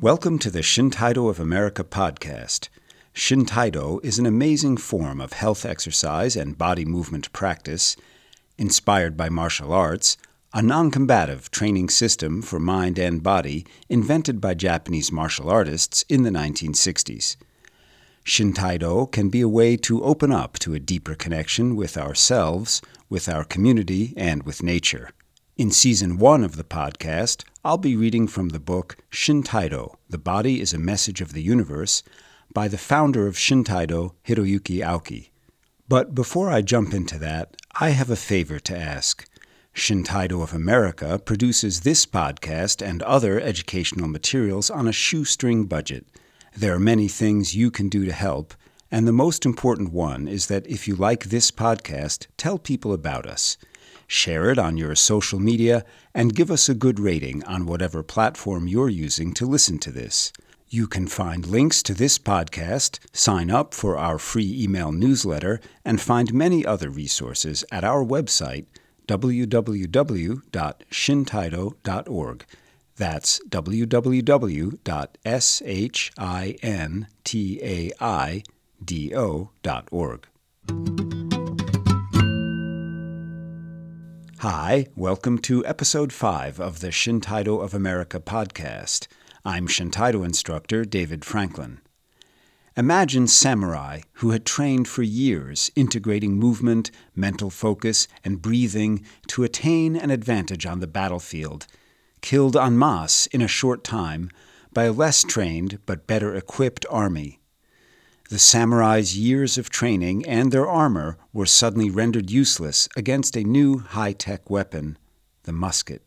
Welcome to the Shintaido of America podcast. Shintaido is an amazing form of health exercise and body movement practice, inspired by martial arts, a non combative training system for mind and body invented by Japanese martial artists in the 1960s. Shintaido can be a way to open up to a deeper connection with ourselves, with our community, and with nature. In season one of the podcast, I'll be reading from the book Shintaido The Body is a Message of the Universe by the founder of Shintaido, Hiroyuki Aoki. But before I jump into that, I have a favor to ask. Shintaido of America produces this podcast and other educational materials on a shoestring budget. There are many things you can do to help, and the most important one is that if you like this podcast, tell people about us share it on your social media, and give us a good rating on whatever platform you're using to listen to this. You can find links to this podcast, sign up for our free email newsletter, and find many other resources at our website, www.shintaido.org. That's www.shintaido.org. Hi, welcome to episode 5 of the Shintaido of America podcast. I'm Shintaido instructor David Franklin. Imagine samurai who had trained for years integrating movement, mental focus, and breathing to attain an advantage on the battlefield, killed en masse in a short time by a less trained but better equipped army. The samurai's years of training and their armor were suddenly rendered useless against a new high tech weapon, the musket.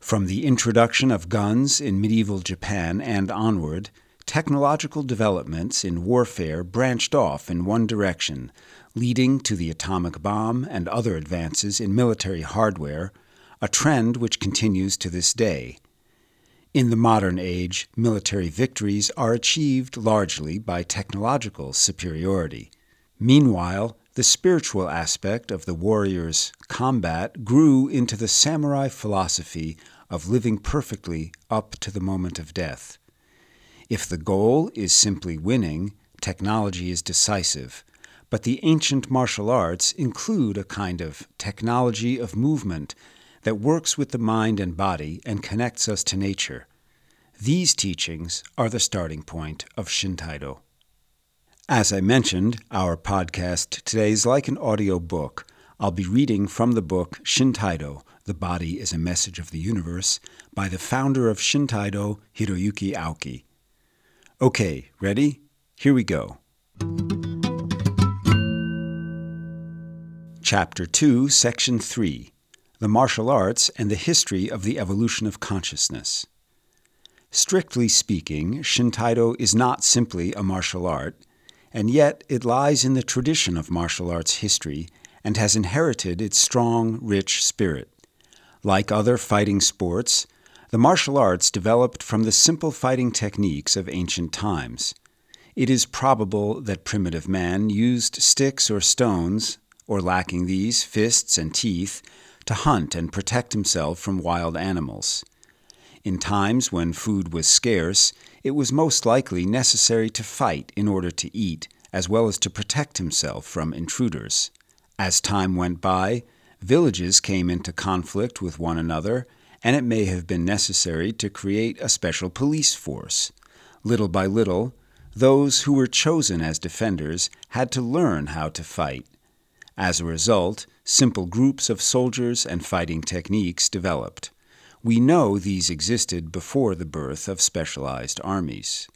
From the introduction of guns in medieval Japan and onward, technological developments in warfare branched off in one direction, leading to the atomic bomb and other advances in military hardware, a trend which continues to this day. In the modern age, military victories are achieved largely by technological superiority. Meanwhile, the spiritual aspect of the warrior's combat grew into the samurai philosophy of living perfectly up to the moment of death. If the goal is simply winning, technology is decisive, but the ancient martial arts include a kind of technology of movement that works with the mind and body and connects us to nature. These teachings are the starting point of Shintaido. As I mentioned, our podcast today is like an audio book. I'll be reading from the book Shintaido The Body is a Message of the Universe by the founder of Shintaido, Hiroyuki Aoki. Okay, ready? Here we go. Chapter 2, Section 3 the martial arts, and the history of the evolution of consciousness. Strictly speaking, Shintaido is not simply a martial art, and yet it lies in the tradition of martial arts history and has inherited its strong, rich spirit. Like other fighting sports, the martial arts developed from the simple fighting techniques of ancient times. It is probable that primitive man used sticks or stones, or lacking these, fists and teeth, to hunt and protect himself from wild animals. In times when food was scarce, it was most likely necessary to fight in order to eat, as well as to protect himself from intruders. As time went by, villages came into conflict with one another, and it may have been necessary to create a special police force. Little by little, those who were chosen as defenders had to learn how to fight. As a result, simple groups of soldiers and fighting techniques developed. We know these existed before the birth of specialized armies.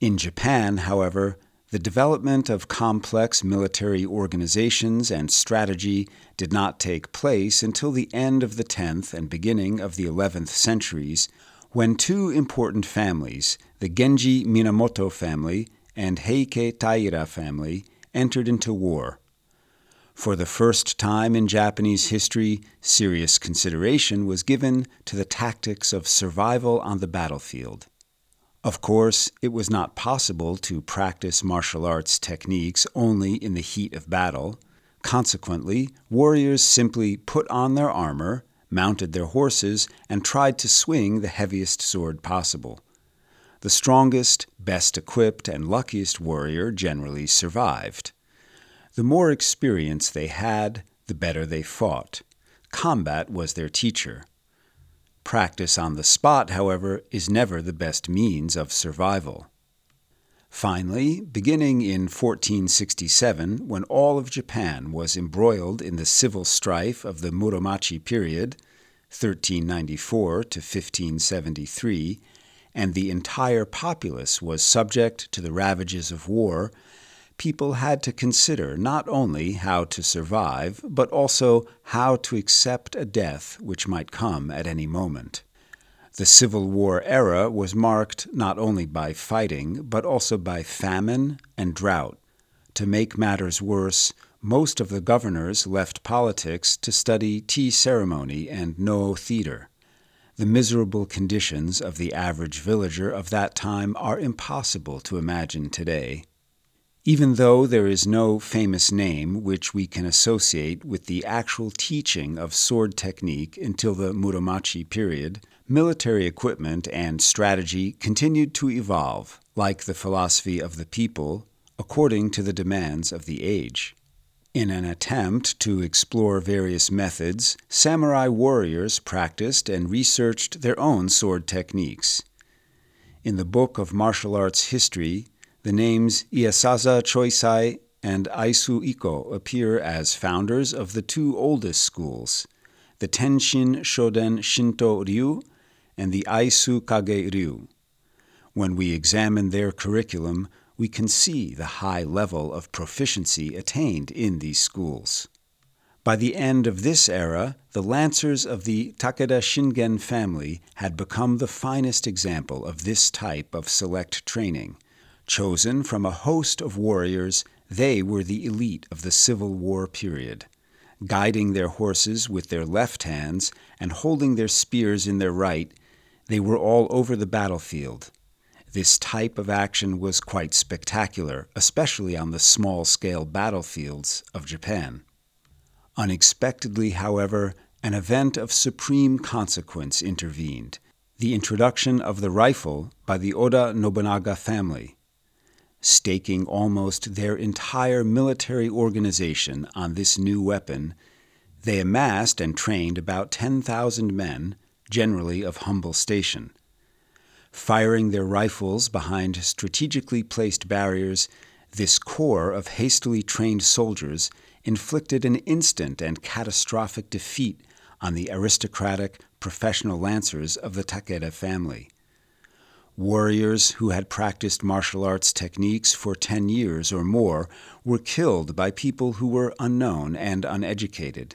In Japan, however, the development of complex military organizations and strategy did not take place until the end of the 10th and beginning of the 11th centuries, when two important families, the Genji Minamoto family and Heike Taira family, entered into war. For the first time in Japanese history, serious consideration was given to the tactics of survival on the battlefield. Of course, it was not possible to practice martial arts techniques only in the heat of battle. Consequently, warriors simply put on their armor, mounted their horses, and tried to swing the heaviest sword possible. The strongest, best equipped, and luckiest warrior generally survived. The more experience they had, the better they fought. Combat was their teacher. Practice on the spot, however, is never the best means of survival. Finally, beginning in 1467, when all of Japan was embroiled in the civil strife of the Muromachi period, 1394 to 1573, and the entire populace was subject to the ravages of war, people had to consider not only how to survive, but also how to accept a death which might come at any moment. The Civil War era was marked not only by fighting, but also by famine and drought. To make matters worse, most of the governors left politics to study tea ceremony and Noh theater. The miserable conditions of the average villager of that time are impossible to imagine today. Even though there is no famous name which we can associate with the actual teaching of sword technique until the Muromachi period, military equipment and strategy continued to evolve, like the philosophy of the people, according to the demands of the age. In an attempt to explore various methods, samurai warriors practiced and researched their own sword techniques. In the book of martial arts history, the names Iizasa Choisai and Aisu Ikko appear as founders of the two oldest schools, the Tenshin Shoden Shinto Ryu and the Aisu Kage Ryu. When we examine their curriculum, we can see the high level of proficiency attained in these schools. By the end of this era, the Lancers of the Takeda Shingen family had become the finest example of this type of select training. Chosen from a host of warriors, they were the elite of the Civil War period. Guiding their horses with their left hands and holding their spears in their right, they were all over the battlefield. This type of action was quite spectacular, especially on the small scale battlefields of Japan. Unexpectedly, however, an event of supreme consequence intervened the introduction of the rifle by the Oda Nobunaga family. Staking almost their entire military organization on this new weapon, they amassed and trained about 10,000 men generally of humble station. Firing their rifles behind strategically placed barriers, this corps of hastily trained soldiers inflicted an instant and catastrophic defeat on the aristocratic professional lancers of the Takeda family. Warriors who had practiced martial arts techniques for 10 years or more were killed by people who were unknown and uneducated.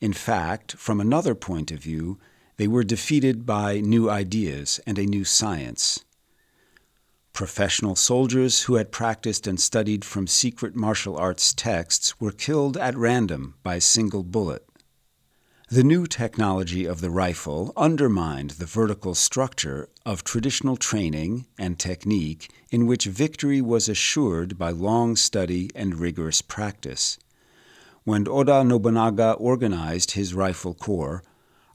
In fact, from another point of view, they were defeated by new ideas and a new science. Professional soldiers who had practiced and studied from secret martial arts texts were killed at random by a single bullet. The new technology of the rifle undermined the vertical structure of traditional training and technique in which victory was assured by long study and rigorous practice. When Oda Nobunaga organized his rifle corps,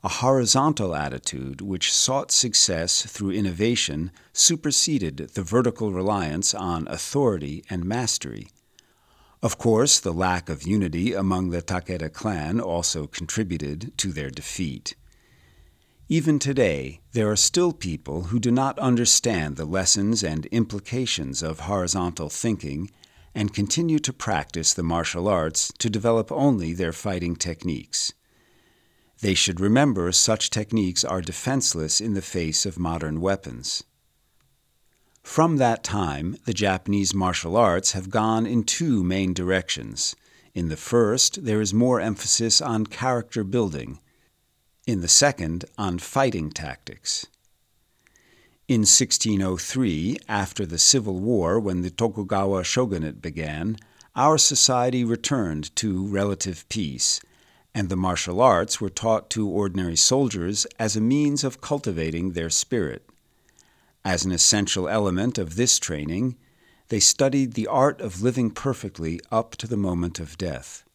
a horizontal attitude which sought success through innovation superseded the vertical reliance on authority and mastery. Of course, the lack of unity among the Takeda clan also contributed to their defeat. Even today, there are still people who do not understand the lessons and implications of horizontal thinking and continue to practice the martial arts to develop only their fighting techniques. They should remember such techniques are defenseless in the face of modern weapons. From that time, the Japanese martial arts have gone in two main directions. In the first, there is more emphasis on character building. In the second, on fighting tactics. In 1603, after the Civil War, when the Tokugawa shogunate began, our society returned to relative peace and the martial arts were taught to ordinary soldiers as a means of cultivating their spirit. As an essential element of this training, they studied the art of living perfectly up to the moment of death.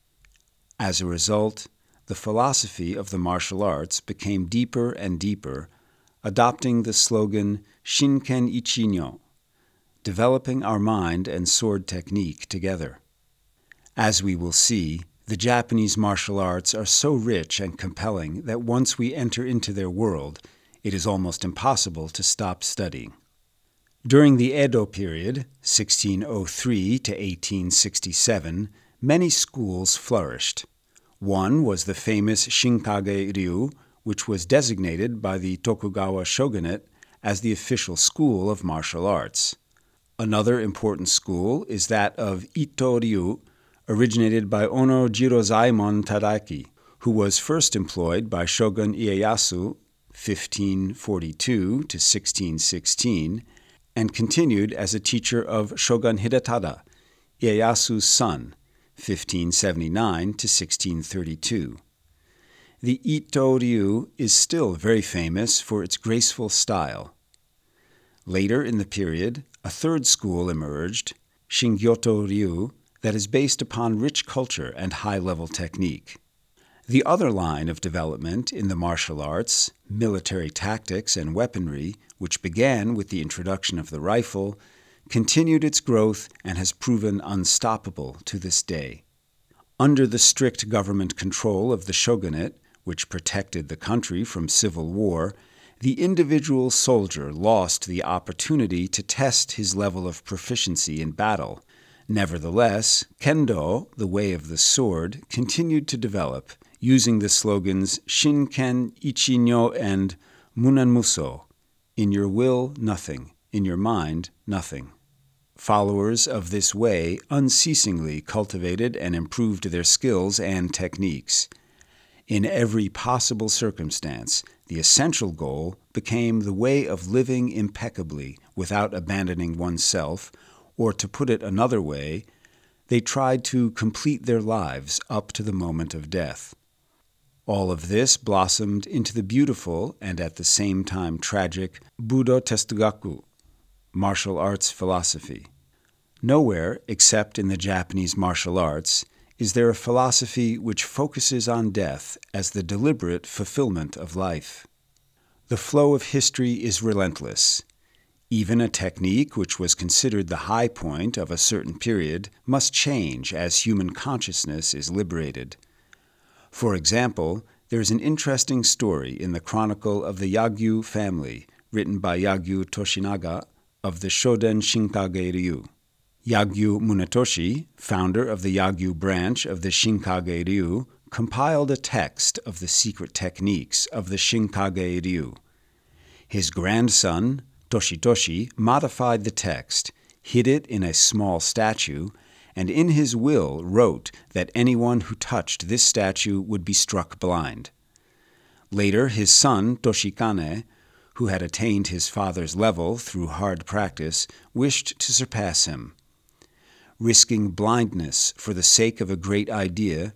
As a result, the philosophy of the martial arts became deeper and deeper, adopting the slogan Shinken Ichinyo, developing our mind and sword technique together. As we will see, the Japanese martial arts are so rich and compelling that once we enter into their world, it is almost impossible to stop studying. During the Edo period, 1603 to 1867, many schools flourished. One was the famous Shinkage Ryu, which was designated by the Tokugawa shogunate as the official school of martial arts. Another important school is that of Ito Ryu, originated by Ono Jirozaimon Tadaiki, who was first employed by Shogun Ieyasu 1542 to 1616 and continued as a teacher of Shogun Hidetada, Ieyasu's son, 1579 to 1632. The Ito Ryu is still very famous for its graceful style. Later in the period, a third school emerged, Shingyoto Ryu, that is based upon rich culture and high level technique. The other line of development in the martial arts, military tactics and weaponry, which began with the introduction of the rifle, continued its growth and has proven unstoppable to this day. Under the strict government control of the shogunate, which protected the country from civil war, the individual soldier lost the opportunity to test his level of proficiency in battle. Nevertheless, kendo, the way of the sword, continued to develop using the slogans Shinken Ichinyo and Munen Muso In your will, nothing. In your mind, nothing. Followers of this way unceasingly cultivated and improved their skills and techniques. In every possible circumstance, the essential goal became the way of living impeccably without abandoning oneself, or to put it another way, they tried to complete their lives up to the moment of death. All of this blossomed into the beautiful and at the same time tragic Budo Tetsugaku, martial arts philosophy. Nowhere, except in the Japanese martial arts, is there a philosophy which focuses on death as the deliberate fulfillment of life. The flow of history is relentless. Even a technique which was considered the high point of a certain period must change as human consciousness is liberated. For example, there is an interesting story in the chronicle of the Yagyu family, written by Yagyu Toshinaga of the Shoden Shinkage Ryu. Yagyu Munetoshi, founder of the Yagyu branch of the Shinkage Ryu, compiled a text of the secret techniques of the Shinkage Ryu. His grandson, Toshitoshi, modified the text, hid it in a small statue, and in his will wrote that anyone who touched this statue would be struck blind. Later, his son, Toshikane, who had attained his father's level through hard practice, wished to surpass him. Risking blindness for the sake of a great idea,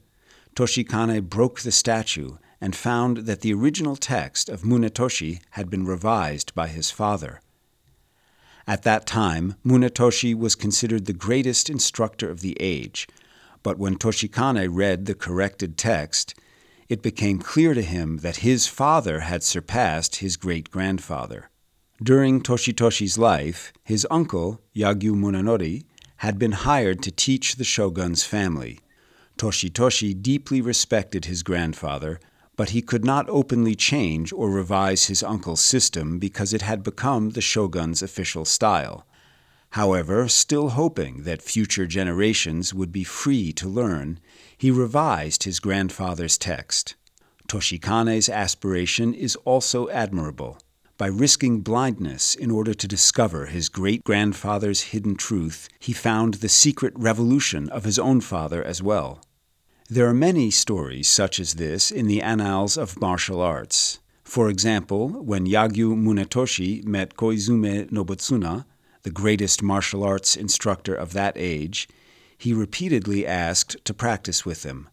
Toshikane broke the statue and found that the original text of Munetoshi had been revised by his father. At that time, Munetoshi was considered the greatest instructor of the age, but when Toshikane read the corrected text, it became clear to him that his father had surpassed his great grandfather. During Toshitoshi's life, his uncle, Yagyu Munenori, had been hired to teach the shogun's family. Toshitoshi deeply respected his grandfather, but he could not openly change or revise his uncle's system because it had become the shogun's official style. However, still hoping that future generations would be free to learn, he revised his grandfather's text. Toshikane's aspiration is also admirable. By risking blindness in order to discover his great grandfather's hidden truth, he found the secret revolution of his own father as well. There are many stories such as this in the annals of martial arts. For example, when Yagyu Munetoshi met Koizumi Nobutsuna, the greatest martial arts instructor of that age, he repeatedly asked to practice with him.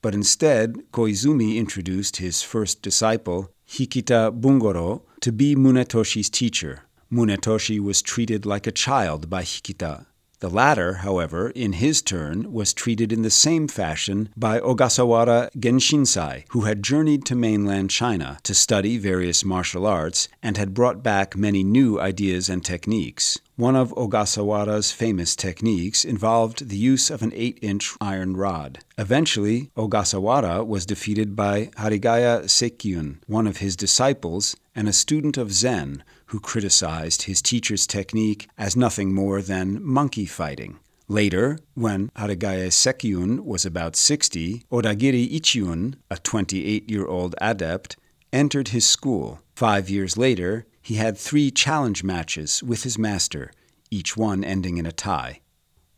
But instead, Koizumi introduced his first disciple, Hikita Bungoro, to be Munetoshi's teacher. Munetoshi was treated like a child by Hikita. The latter, however, in his turn, was treated in the same fashion by Ogasawara Genshinsai, who had journeyed to mainland China to study various martial arts and had brought back many new ideas and techniques. One of Ogasawara's famous techniques involved the use of an 8 inch iron rod. Eventually, Ogasawara was defeated by Harigaya Sekiun, one of his disciples and a student of Zen who criticized his teacher's technique as nothing more than monkey fighting. Later, when Harigaya Sekiun was about 60, Odagiri Ichiun, a 28 year old adept, entered his school. Five years later, he had three challenge matches with his master, each one ending in a tie.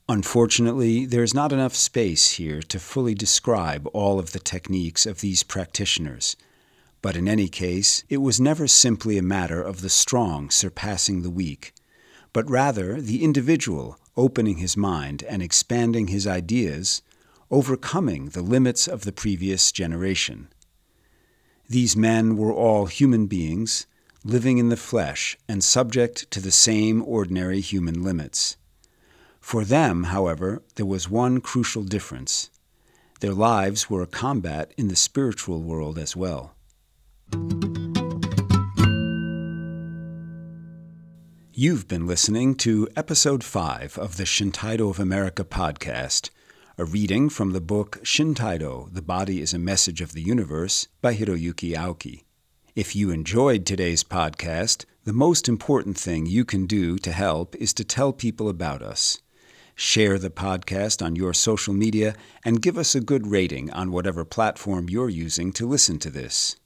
Unfortunately, there is not enough space here to fully describe all of the techniques of these practitioners. But in any case, it was never simply a matter of the strong surpassing the weak, but rather the individual opening his mind and expanding his ideas, overcoming the limits of the previous generation. These men were all human beings, living in the flesh and subject to the same ordinary human limits. For them, however, there was one crucial difference. Their lives were a combat in the spiritual world as well. You've been listening to Episode 5 of the Shintaido of America podcast, a reading from the book Shintaido The Body is a Message of the Universe by Hiroyuki Aoki. If you enjoyed today's podcast, the most important thing you can do to help is to tell people about us. Share the podcast on your social media and give us a good rating on whatever platform you're using to listen to this.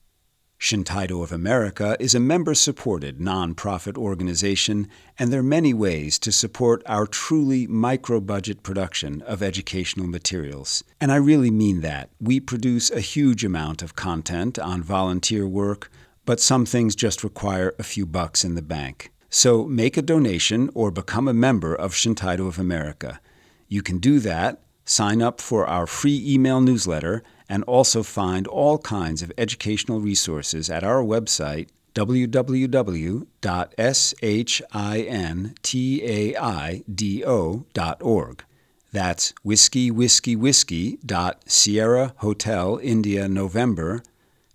Shintaido of America is a member supported nonprofit organization, and there are many ways to support our truly micro budget production of educational materials. And I really mean that. We produce a huge amount of content on volunteer work, but some things just require a few bucks in the bank. So make a donation or become a member of Shintaido of America. You can do that, sign up for our free email newsletter, and also find all kinds of educational resources at our website www.shintaido.org. That's whiskey whiskey whiskey dot Sierra Hotel India November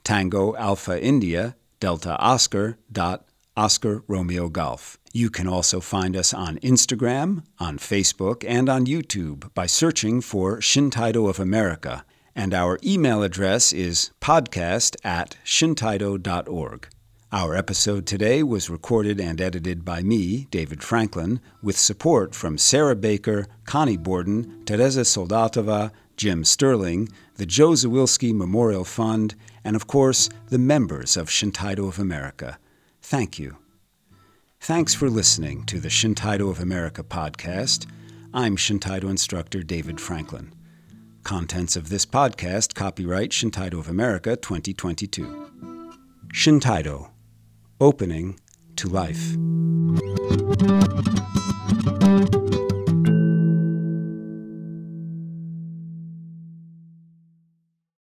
Tango Alpha India Delta Oscar dot Oscar Romeo Golf. You can also find us on Instagram, on Facebook, and on YouTube by searching for Shintaido of America and our email address is podcast at shintaido.org. Our episode today was recorded and edited by me, David Franklin, with support from Sarah Baker, Connie Borden, Teresa Soldatova, Jim Sterling, the Joe Zawilski Memorial Fund, and of course, the members of Shintaido of America. Thank you. Thanks for listening to the Shintaido of America podcast. I'm Shintaido instructor David Franklin. Contents of this podcast copyright Shintaido of America 2022. Shintaido Opening to Life.